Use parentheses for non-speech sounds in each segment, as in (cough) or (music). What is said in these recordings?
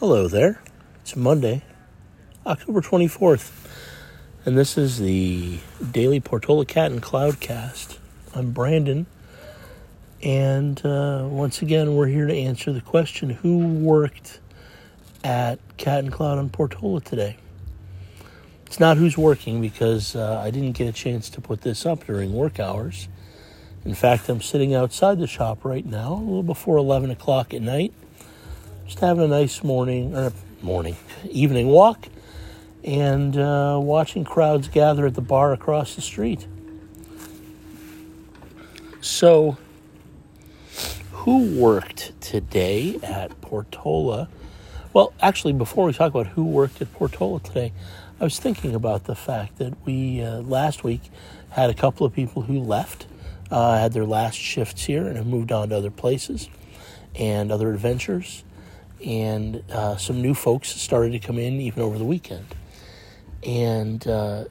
Hello there. It's Monday, October 24th, and this is the Daily Portola Cat and Cloud cast. I'm Brandon, and uh, once again, we're here to answer the question who worked at Cat and Cloud on Portola today? It's not who's working because uh, I didn't get a chance to put this up during work hours. In fact, I'm sitting outside the shop right now, a little before 11 o'clock at night just having a nice morning or morning evening walk and uh, watching crowds gather at the bar across the street. So, who worked today at Portola? Well, actually, before we talk about who worked at Portola today, I was thinking about the fact that we uh, last week had a couple of people who left, uh, had their last shifts here, and have moved on to other places and other adventures and uh, some new folks started to come in even over the weekend. And uh,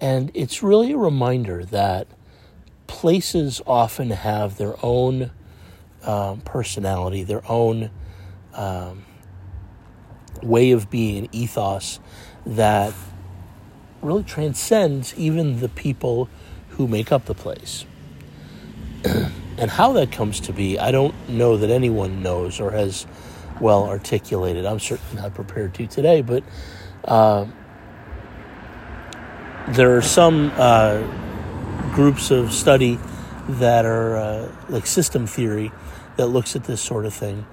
and it's really a reminder that places often have their own um, personality, their own um, way of being, ethos that really transcends even the people who make up the place. (clears throat) and how that comes to be, I don't know that anyone knows or has well articulated. I'm certainly not prepared to today, but uh, there are some uh, groups of study that are uh, like system theory that looks at this sort of thing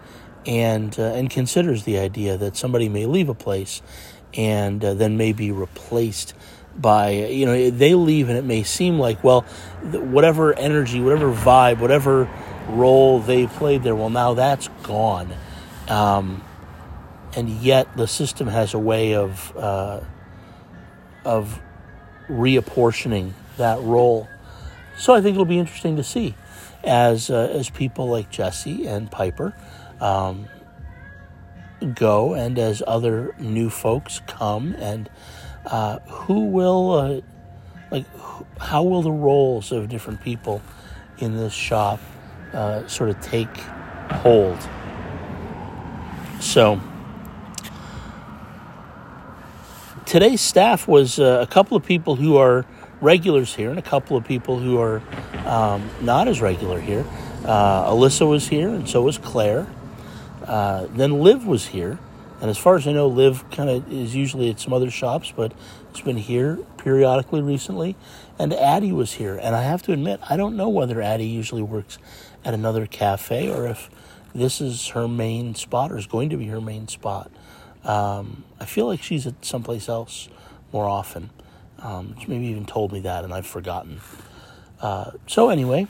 and uh, and considers the idea that somebody may leave a place and uh, then may be replaced by you know they leave and it may seem like well whatever energy whatever vibe whatever role they played there well now that's gone um, and yet the system has a way of uh, of reapportioning that role. So I think it'll be interesting to see as uh, as people like Jesse and Piper um, go, and as other new folks come, and uh, who will uh, like how will the roles of different people in this shop uh, sort of take hold? So today's staff was uh, a couple of people who are regulars here and a couple of people who are um, not as regular here. Uh, Alyssa was here, and so was Claire. Uh, then Liv was here, and as far as I know, Liv kind of is usually at some other shops, but it's been here periodically recently. And Addie was here, and I have to admit, I don't know whether Addie usually works at another cafe or if this is her main spot or is going to be her main spot. Um, I feel like she's at someplace else more often. Um, she maybe even told me that and I've forgotten. Uh, so, anyway,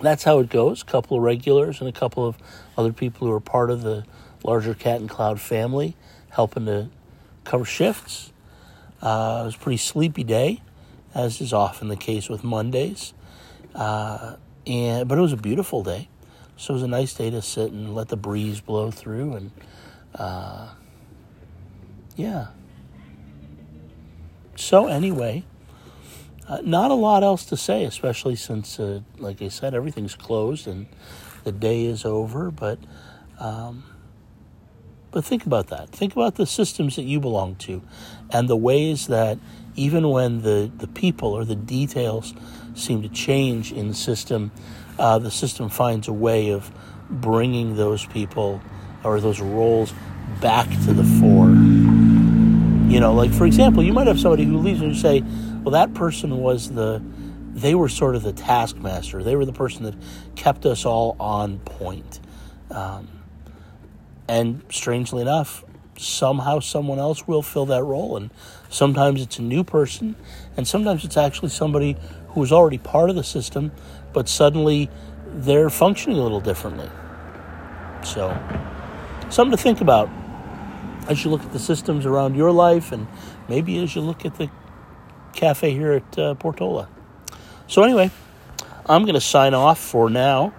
that's how it goes. A couple of regulars and a couple of other people who are part of the larger Cat and Cloud family helping to cover shifts. Uh, it was a pretty sleepy day, as is often the case with Mondays. Uh, and but it was a beautiful day. So it was a nice day to sit and let the breeze blow through, and uh, yeah. So anyway, uh, not a lot else to say, especially since, uh, like I said, everything's closed and the day is over. But um, but think about that. Think about the systems that you belong to, and the ways that even when the the people or the details seem to change in the system uh, the system finds a way of bringing those people or those roles back to the fore. You know, like for example, you might have somebody who leaves and you say, well, that person was the, they were sort of the taskmaster. They were the person that kept us all on point. Um, and strangely enough, somehow someone else will fill that role. And sometimes it's a new person, and sometimes it's actually somebody who is already part of the system, but suddenly they're functioning a little differently. So, something to think about as you look at the systems around your life, and maybe as you look at the cafe here at uh, Portola. So, anyway, I'm going to sign off for now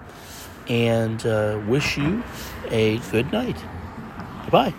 and uh, wish you a good night. Goodbye.